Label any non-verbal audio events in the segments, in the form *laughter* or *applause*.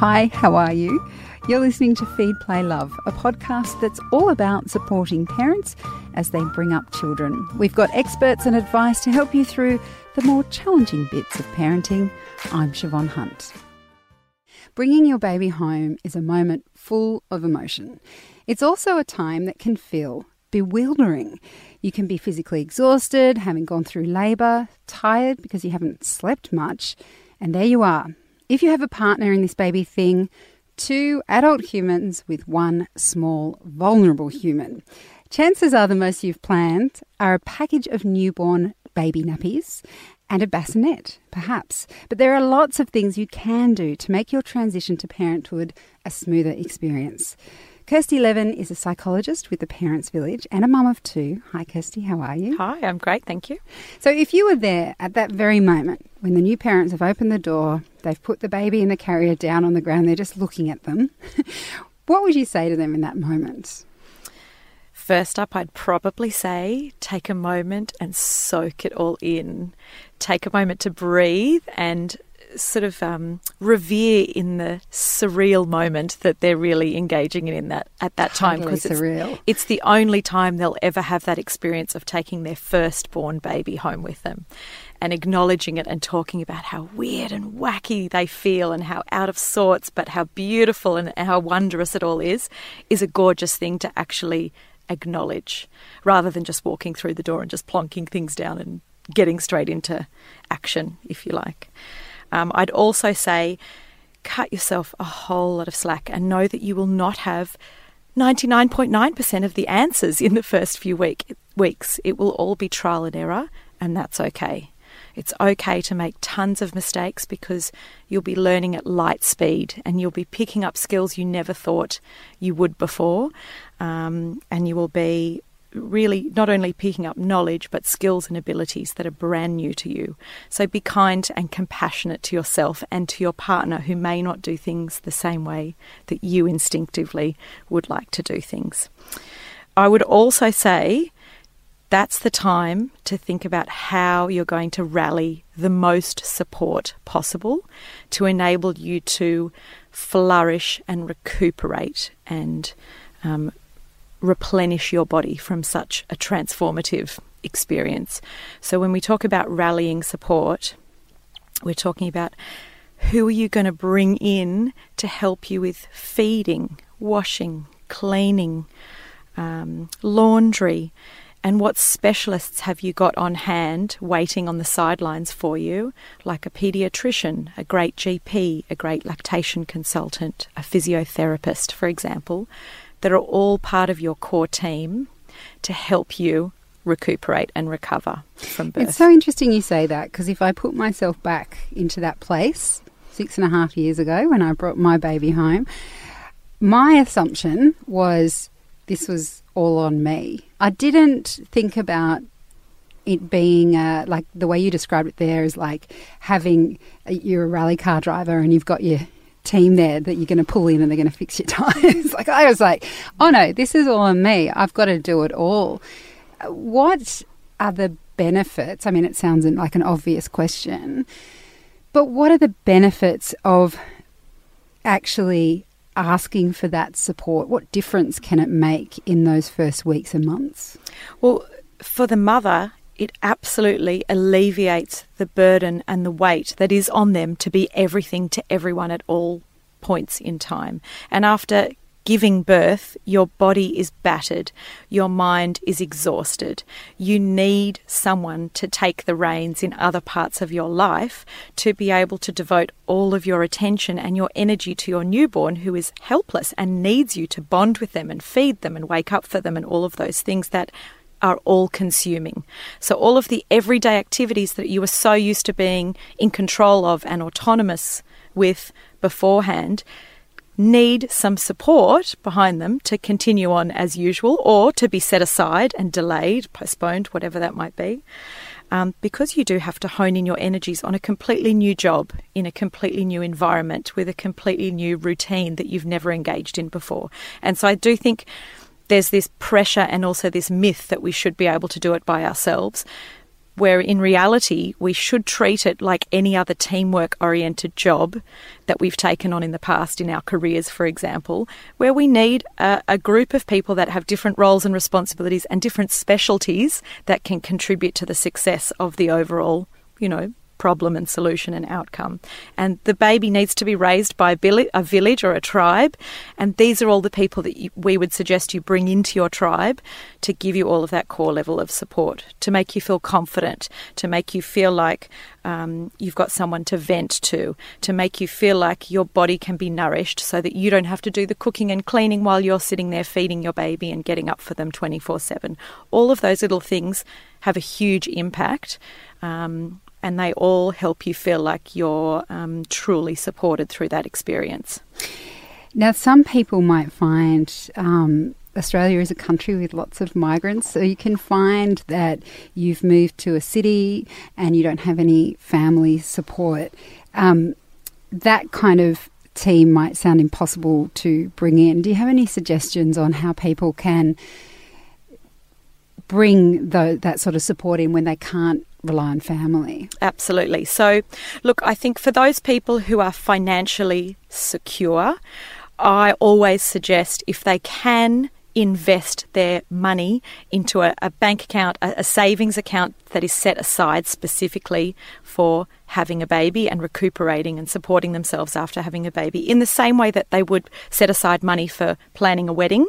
Hi, how are you? You're listening to Feed, Play, Love, a podcast that's all about supporting parents as they bring up children. We've got experts and advice to help you through the more challenging bits of parenting. I'm Siobhan Hunt. Bringing your baby home is a moment full of emotion. It's also a time that can feel bewildering. You can be physically exhausted, having gone through labour, tired because you haven't slept much, and there you are. If you have a partner in this baby thing, two adult humans with one small, vulnerable human. Chances are the most you've planned are a package of newborn baby nappies and a bassinet, perhaps. But there are lots of things you can do to make your transition to parenthood a smoother experience. Kirsty Levin is a psychologist with the Parents Village and a mum of two. Hi, Kirsty, how are you? Hi, I'm great, thank you. So, if you were there at that very moment when the new parents have opened the door, they've put the baby in the carrier down on the ground, they're just looking at them, *laughs* what would you say to them in that moment? First up, I'd probably say take a moment and soak it all in. Take a moment to breathe and sort of um, revere in the surreal moment that they're really engaging in, in that at that time because it's, surreal. it's the only time they'll ever have that experience of taking their firstborn baby home with them and acknowledging it and talking about how weird and wacky they feel and how out of sorts but how beautiful and how wondrous it all is is a gorgeous thing to actually acknowledge rather than just walking through the door and just plonking things down and getting straight into action if you like um, I'd also say cut yourself a whole lot of slack and know that you will not have 99.9% of the answers in the first few week, weeks. It will all be trial and error, and that's okay. It's okay to make tons of mistakes because you'll be learning at light speed and you'll be picking up skills you never thought you would before. Um, and you will be really not only picking up knowledge but skills and abilities that are brand new to you. So be kind and compassionate to yourself and to your partner who may not do things the same way that you instinctively would like to do things. I would also say that's the time to think about how you're going to rally the most support possible to enable you to flourish and recuperate and um, replenish your body from such a transformative experience. So, when we talk about rallying support, we're talking about who are you going to bring in to help you with feeding, washing, cleaning, um, laundry, and what specialists have you got on hand waiting on the sidelines for you, like a paediatrician, a great GP, a great lactation consultant, a physiotherapist, for example, that are all part of your core team to help you recuperate and recover from birth. It's so interesting you say that because if I put myself back into that place six and a half years ago when I brought my baby home, my assumption was this was all on me. I didn't think about it being uh, like the way you described it there is like having you're a rally car driver and you've got your team there that you're going to pull in and they're going to fix your *laughs* tires. like I was like, oh no, this is all on me. I've got to do it all. What are the benefits? I mean, it sounds like an obvious question, but what are the benefits of actually asking for that support? What difference can it make in those first weeks and months? Well, for the mother, it absolutely alleviates the burden and the weight that is on them to be everything to everyone at all points in time. And after giving birth, your body is battered, your mind is exhausted. You need someone to take the reins in other parts of your life to be able to devote all of your attention and your energy to your newborn who is helpless and needs you to bond with them and feed them and wake up for them and all of those things that are all consuming. So, all of the everyday activities that you were so used to being in control of and autonomous with beforehand need some support behind them to continue on as usual or to be set aside and delayed, postponed, whatever that might be. Um, because you do have to hone in your energies on a completely new job in a completely new environment with a completely new routine that you've never engaged in before. And so I do think there's this pressure and also this myth that we should be able to do it by ourselves. where in reality we should treat it like any other teamwork oriented job that we've taken on in the past in our careers, for example, where we need a, a, group of people that have different roles and responsibilities and different specialties that can contribute to the success of the overall, you know, problem and solution and outcome. And the baby needs to be raised by a village or a tribe. And these are all the people that you, we would suggest you bring into your tribe to give you all of that core level of support, to make you feel confident, to make you feel like um, you've got someone to vent to, to make you feel like your body can be nourished so that you don't have to do the cooking and cleaning while you're sitting there feeding your baby and getting up for them 24 7. All of those little things have a huge impact. Um, and they all help you feel like you're um, truly supported through that experience. Now, some people might find um, Australia is a country with lots of migrants, so you can find that you've moved to a city and you don't have any family support. Um, that kind of team might sound impossible to bring in. Do you have any suggestions on how people can bring the, that sort of support in when they can't rely on family. Absolutely. So, look, I think for those people who are financially secure, I always suggest if they can invest their money into a, a bank account, a, a, savings account that is set aside specifically for having a baby and recuperating and supporting themselves after having a baby, in the same way that they would set aside money for planning a wedding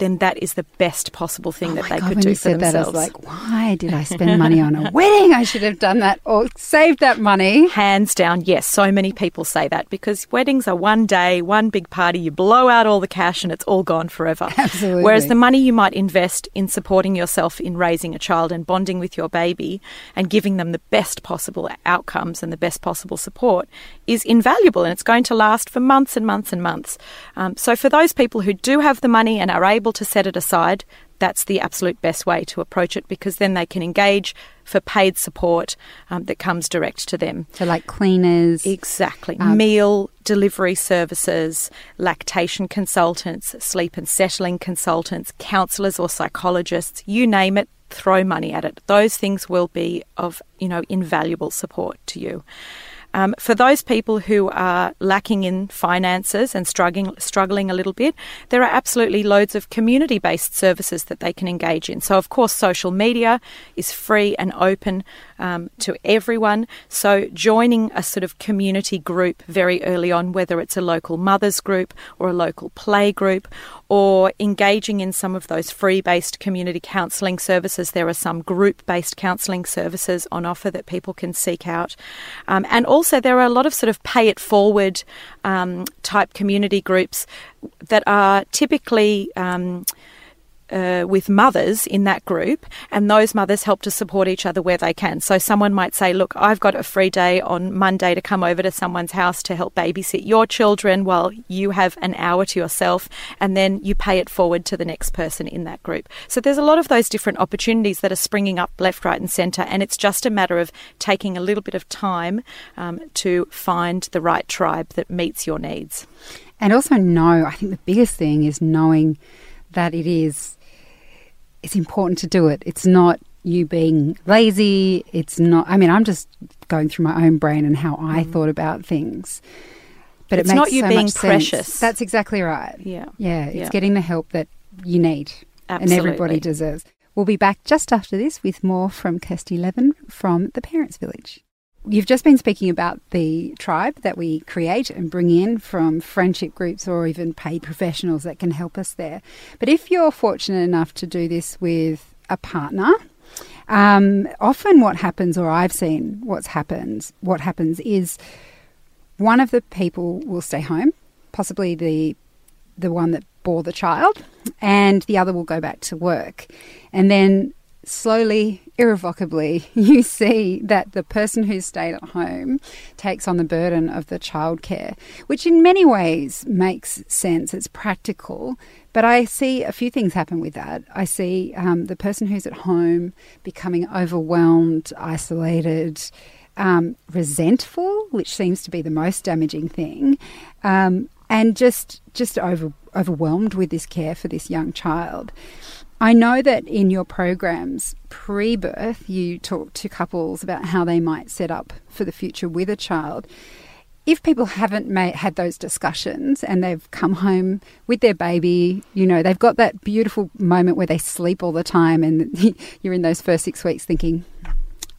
then that is the best possible thing oh that they God, could when do you for said themselves. That, I was like, why did I spend money on a *laughs* wedding? I should have done that or saved that money. Hands down, yes. So many people say that because weddings are one day, one big party. You blow out all the cash and it's all gone forever. *laughs* Absolutely. Whereas the money you might invest in supporting yourself in raising a child and bonding with your baby and giving them the best possible outcomes and the best possible support is invaluable and it's going to last for months and months and months. Um, so for those people who do have the money and are able able to set it aside, that's the absolute best way to approach it because then they can engage for paid support um, that comes direct to them. So, like cleaners? Exactly. Um, Meal delivery services, lactation consultants, sleep and settling consultants, counsellors or psychologists, you name it, throw money at it. Those things will be of, you know, invaluable support to you. Um, for those people who are lacking in finances and struggling, struggling a little bit, there are absolutely loads of community based services that they can engage in. So, of course, social media is free and open um, to everyone. So, joining a sort of community group very early on, whether it's a local mothers group or a local play group, or engaging in some of those free based community counselling services. There are some group based counselling services on offer that people can seek out. Um, and also, there are a lot of sort of pay it forward um, type community groups that are typically. Um, uh, with mothers in that group, and those mothers help to support each other where they can. So someone might say, Look, I've got a free day on Monday to come over to someone's house to help babysit your children while you have an hour to yourself, and then you pay it forward to the next person in that group. So there's a lot of those different opportunities that are springing up left, right, and centre, and it's just a matter of taking a little bit of time um, to find the right tribe that meets your needs. And also know, I think the biggest thing is knowing that it is it's important to do it. It's not you being lazy. It's not. I mean, I'm just going through my own brain and how I mm. thought about things. But it's it makes not you so being precious. Sense. That's exactly right. Yeah. Yeah. It's yeah. getting the help that you need Absolutely. and everybody deserves. We'll be back just after this with more from Kirsty Levin from the Parents Village. You've just been speaking about the tribe that we create and bring in from friendship groups or even paid professionals that can help us there. But if you're fortunate enough to do this with a partner, um, often what happens, or I've seen what's happens, what happens is one of the people will stay home, possibly the the one that bore the child, and the other will go back to work, and then slowly, irrevocably, *laughs* you see that the person who stayed at home takes on the burden of the childcare, which in many ways makes sense. It's practical. But I see a few things happen with that. I see um, the person who's at home becoming overwhelmed, isolated, um, resentful, which seems to be the most damaging thing, um, and just just over, overwhelmed with this care for this young child. I know that in your programs pre birth, you talk to couples about how they might set up for the future with a child. If people haven't made, had those discussions and they've come home with their baby, you know, they've got that beautiful moment where they sleep all the time and *laughs* you're in those first six weeks thinking,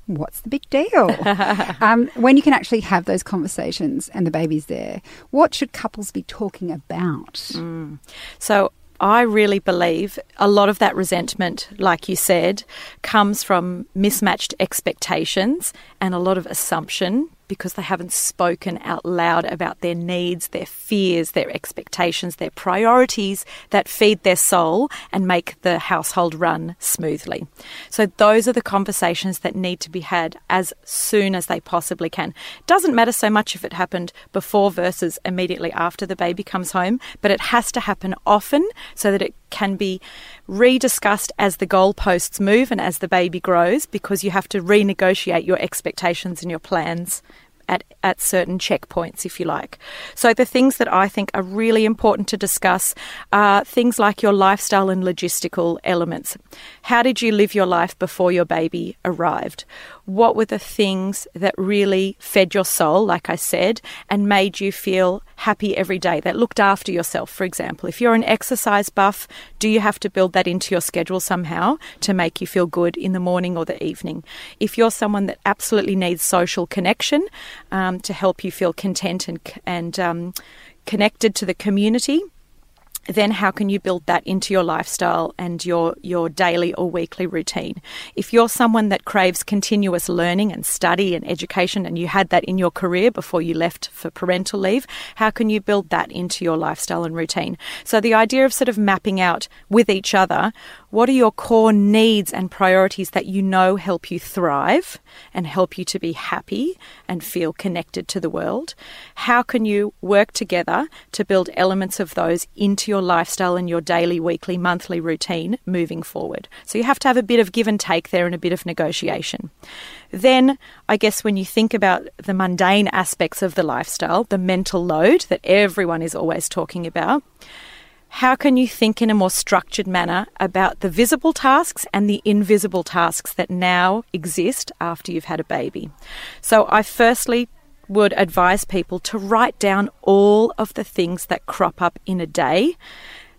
what's the big deal? *laughs* um, when you can actually have those conversations and the baby's there, what should couples be talking about? Mm. So, I really believe a lot of that resentment, like you said, comes from mismatched expectations and a lot of assumption because they haven't spoken out loud about their needs, their fears, their expectations, their priorities that feed their soul and make the household run smoothly. So, those are the conversations that need to be had as soon as they possibly can. Doesn't matter so much if it happened before versus immediately after the baby comes home, but it has to happen often so that it can be rediscussed as the goalposts move and as the baby grows because you have to renegotiate your expectations and your plans at, at certain checkpoints, if you like. So, the things that I think are really important to discuss are things like your lifestyle and logistical elements. How did you live your life before your baby arrived? What were the things that really fed your soul, like I said, and made you feel happy every day, that looked after yourself, for example? If you're an exercise buff, do you have to build that into your schedule somehow to make you feel good in the morning or the evening? If you're someone that absolutely needs social connection um, to help you feel content and, and um, connected to the community, then how can you build that into your lifestyle and your, your daily or weekly routine? If you're someone that craves continuous learning and study and education, and you had that in your career before you left for parental leave, how can you build that into your lifestyle and routine? So, the idea of sort of mapping out with each other what are your core needs and priorities that you know help you thrive and help you to be happy and feel connected to the world? How can you work together to build elements of those into your lifestyle and your daily, weekly, monthly routine moving forward? So you have to have a bit of give and take there and a bit of negotiation. Then, I guess, when you think about the mundane aspects of the lifestyle, the mental load that everyone is always talking about, how can you think in a more structured manner about the visible tasks and the invisible tasks that now exist after you've had a baby? So, I firstly would advise people to write down all of the things that crop up in a day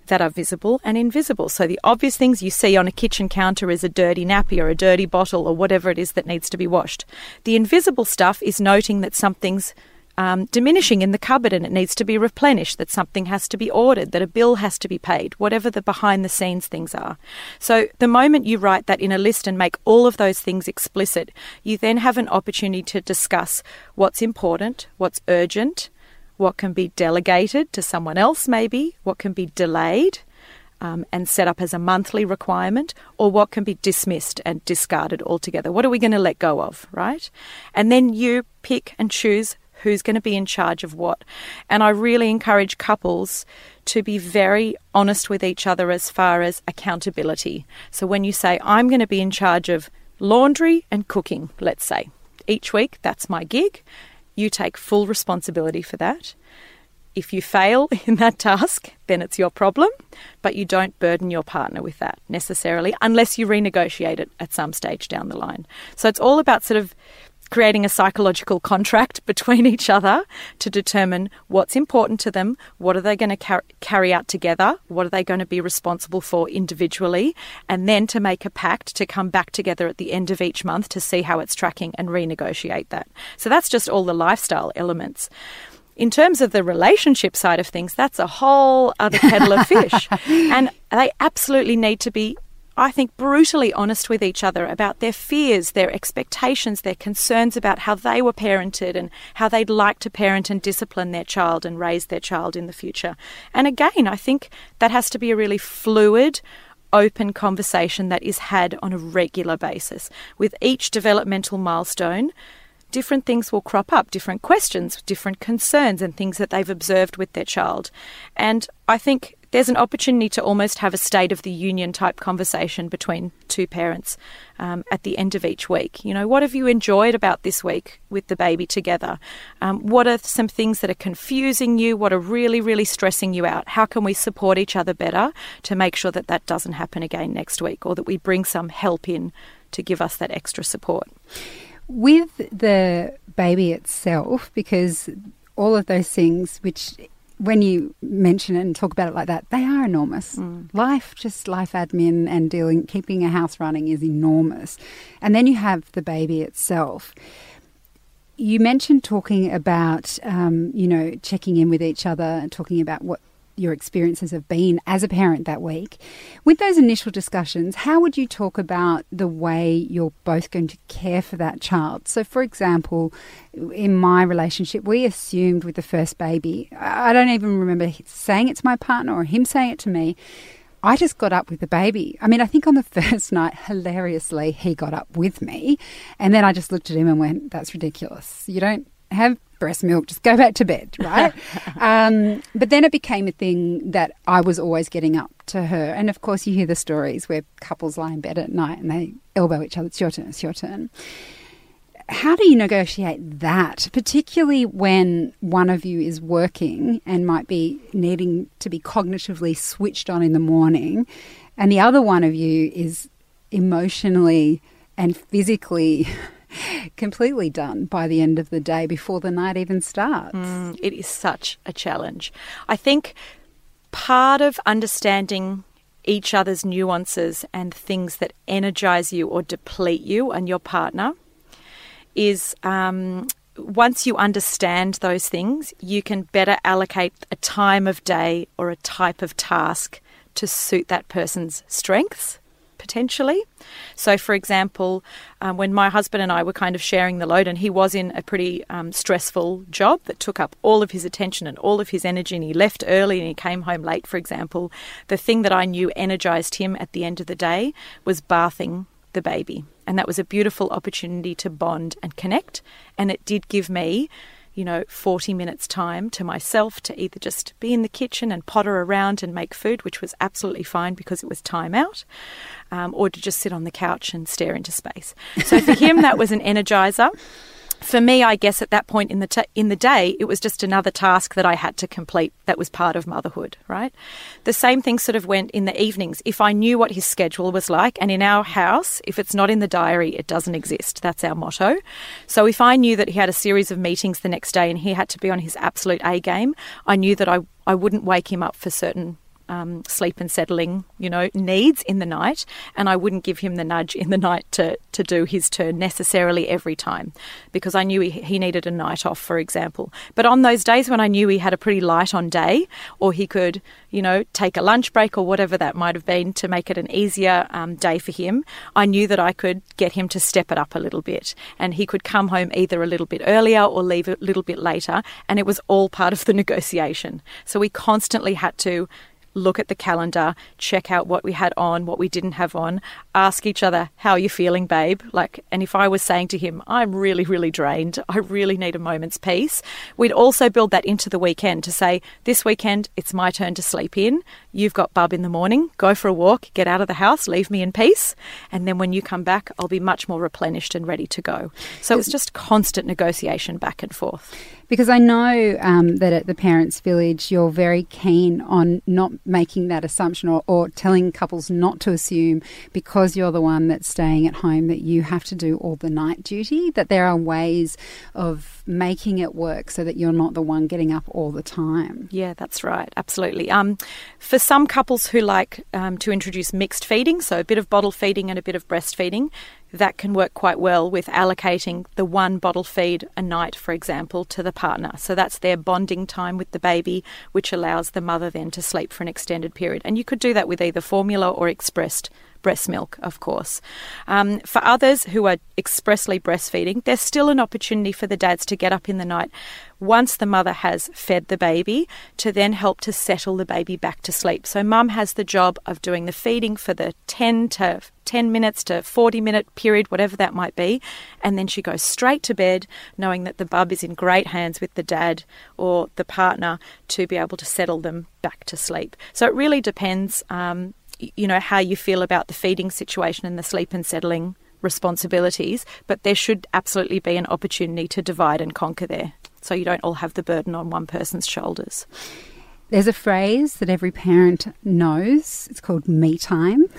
that are visible and invisible. So, the obvious things you see on a kitchen counter is a dirty nappy or a dirty bottle or whatever it is that needs to be washed. The invisible stuff is noting that something's um, diminishing in the cupboard and it needs to be replenished, that something has to be ordered, that a bill has to be paid, whatever the behind the scenes things are. So, the moment you write that in a list and make all of those things explicit, you then have an opportunity to discuss what's important, what's urgent, what can be delegated to someone else, maybe, what can be delayed. Um, and set up as a monthly requirement, or what can be dismissed and discarded altogether. What are we going to let go of, right? And then you pick and choose who's going to be in charge of what. And I really encourage couples to be very honest with each other as far as accountability. So when you say, I'm going to be in charge of laundry and cooking, let's say, each week, that's my gig, you take full responsibility for that. If you fail *laughs* in that task, then it's your problem, but you don't burden your partner with that necessarily unless you renegotiate it at some stage down the line. So it's all about sort of creating a psychological contract *laughs* between each other to determine what's important to them, what are they going to car- carry out together, what are they going to be responsible for individually, and then to make a pact to come back together at the end of each month to see how it's tracking and renegotiate that. So that's just all the lifestyle elements. In terms of the relationship side of things, that's a whole other kettle of *laughs* fish. and they absolutely need to be I think, brutally honest with each other about their fears, their expectations, their concerns about how they were parented and how they'd like to parent and discipline their child and raise their child in the future. And again, I think that has to be a really fluid, open conversation that is had on a regular basis. With each developmental milestone, different things will crop up, different questions, different concerns, and things that they've observed with their child. And I think there's an opportunity to almost have a state of the union type conversation between two parents um, at the end of each week. You know, what have you enjoyed about this week with the baby together? Um, what are some things that are confusing you? What are really, really stressing you out? How can we support each other better to make sure that that doesn't happen again next week or that we bring some help in to give us that extra support? With the baby itself, because all of those things which when you mention it and talk about it like that, they are enormous. Mm. Life, just life admin and dealing, keeping a house running is enormous. And then you have the baby itself. You mentioned talking about, um, you know, checking in with each other and talking about what your experiences have been as a parent that week. With those initial discussions, how would you talk about the way you're both going to care for that child? So, for example, in my relationship, we assumed with the first baby, I don't even remember saying it to my partner or him saying it to me. I just got up with the baby. I mean, I think on the *laughs* first night, hilariously, he got up with me. And then I just looked at him and went, That's ridiculous. You don't have breast milk, just go back to bed, *laughs* right? um, but then it became a thing that I was always getting up to her. And of course, you hear the stories where couples lie in bed at night and they elbow each other, it's your turn, it's your turn. How do you negotiate that, particularly when one of you is working and might be needing to be cognitively switched on in the morning, and the other one of you is emotionally and physically *laughs* *laughs* completely done by the end of the day before the night even starts. Mm, it is such a challenge. I think part of understanding each other's nuances and things that energize you or deplete you and your partner is um, once you understand those things, you can better allocate a time of day or a type of task to suit that person's strengths potentially. So, for example, um, when my husband and I were kind of sharing the load, and he was in a pretty um, stressful job that took up all of his attention and all of his energy, and he left early and he came home late, for example, the thing that I knew energized him at the end of the day was bathing the baby. And that was a beautiful opportunity to bond and connect. And it did give me you know, 40 minutes time to myself to either just be in the kitchen and potter around and make food, which was absolutely fine because it was time out, um, or to just sit on the couch and stare into space. So for him, that was an *laughs* energizer for me, I guess at that point in the t- in the day, it was just another task that I had to complete that was part of motherhood, right? The same thing sort of went in the evenings. If I knew what his schedule was like, and in our house, if it's not in the diary, it doesn't exist. That's our motto. So if I knew that he had a series of meetings the next day and he had to be on his absolute A game, I knew that I I wouldn't wake him up for certain um, sleep and settling, you know, needs in the night, and I wouldn't give him the nudge in the night to to do his turn necessarily every time, because I knew he, he needed a night off, for example. But on those days when I knew he had a pretty light on day, or he could, you know, take a lunch break or whatever that might have been to make it an easier um, day for him, I knew that I could get him to step it up a little bit, and he could come home either a little bit earlier or leave a little bit later, and it was all part of the negotiation. So we constantly had to look at the calendar, check out what we had on, what we didn't have on, ask each other, How are you feeling, babe? Like, and if I was saying to him, I'm really, really drained, I really need a moment's peace, we'd also build that into the weekend to say, This weekend, it's my turn to sleep in. You've got bub in the morning, go for a walk, get out of the house, leave me in peace. And then when you come back, I'll be much more replenished and ready to go. So it's just constant negotiation back and forth. Because I know um, that at the Parents Village, you're very keen on not making that assumption or, or telling couples not to assume because you're the one that's staying at home that you have to do all the night duty, that there are ways of making it work so that you're not the one getting up all the time. Yeah, that's right. Absolutely. Um, for some couples who like um, to introduce mixed feeding, so a bit of bottle feeding and a bit of breastfeeding, that can work quite well with allocating the one bottle feed a night, for example, to the partner. So that's their bonding time with the baby, which allows the mother then to sleep for an extended period. And you could do that with either formula or expressed breast milk, of course. Um, for others who are expressly breastfeeding, there's still an opportunity for the dads to get up in the night once the mother has fed the baby to then help to settle the baby back to sleep. So mum has the job of doing the feeding for the 10 to 10 minutes to 40 minute period, whatever that might be, and then she goes straight to bed knowing that the bub is in great hands with the dad or the partner to be able to settle them back to sleep. So it really depends, um, you know, how you feel about the feeding situation and the sleep and settling responsibilities, but there should absolutely be an opportunity to divide and conquer there so you don't all have the burden on one person's shoulders. There's a phrase that every parent knows. It's called me time. *laughs*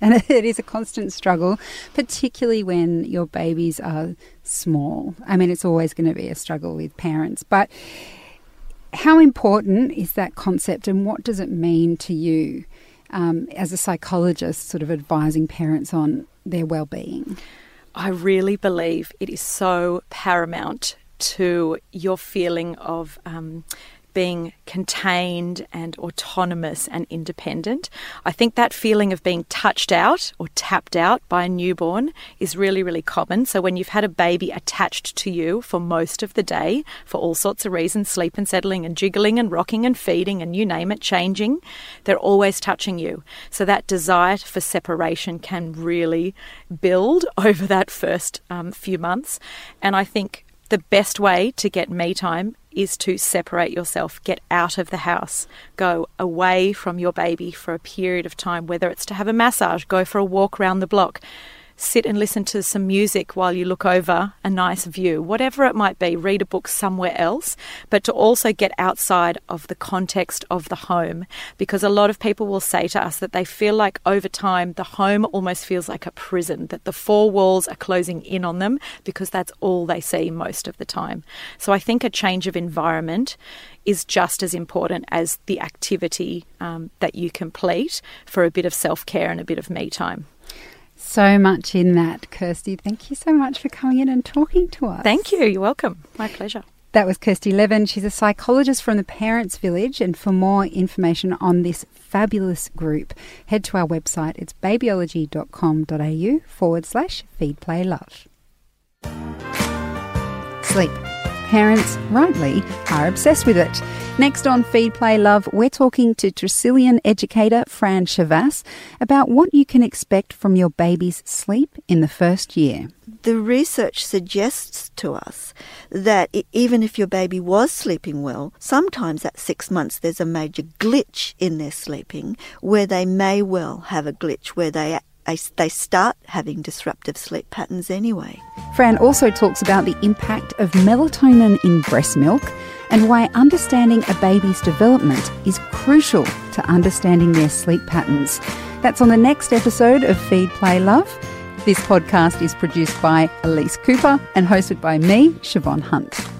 And *laughs* it is a constant struggle, particularly when your babies are small. I mean, it's always going to be a struggle with parents. But how important is that concept and what does it mean to you um, as a psychologist, sort of advising parents on their well-being? I really believe it is so paramount to your feeling of um, being contained and autonomous and independent. I think that feeling of being touched out or tapped out by a newborn is really, really common. So, when you've had a baby attached to you for most of the day for all sorts of reasons sleep and settling and jiggling and rocking and feeding and you name it, changing they're always touching you. So, that desire for separation can really build *laughs* over that first um, few months. And I think the best way to get me time is to separate yourself, get out of the house, go away from your baby for a period of time, whether it's to have a massage, go for a walk around the block, sit and listen to some music while you look over a nice view, whatever it might be, read a book somewhere else, but to also get outside of the context of the home. Because a lot of people will say to us that they feel like over time the home almost feels like a prison, that the four walls are closing in on them because that's all they see most of the time. So I think a change of environment is just as important as the activity um, that you complete for a bit of self care and a bit of me time so much in that, Kirsty. Thank you so much for coming in and talking to us. Thank you. You're welcome. My pleasure. That was Kirsty Levin. She's a psychologist from the Parents Village. And for more information on this fabulous group, head to our website. It's babyology.com.au forward slash feed play love. Sleep. Parents, rightly, are obsessed with it. Next on Feed Play Love, we're talking to Tresillian educator Fran Chavas about what you can expect from your baby's sleep in the first year. The research suggests to us that even if your baby was sleeping well, sometimes at six months there's a major glitch in their sleeping where they may well have a glitch where they they start having disruptive sleep patterns anyway. Fran also talks about the impact of melatonin in breast milk and why understanding a baby's development is crucial to understanding their sleep patterns. That's on the next episode of Feed Play Love. This podcast is produced by Elise Cooper and hosted by me, Siobhan Hunt.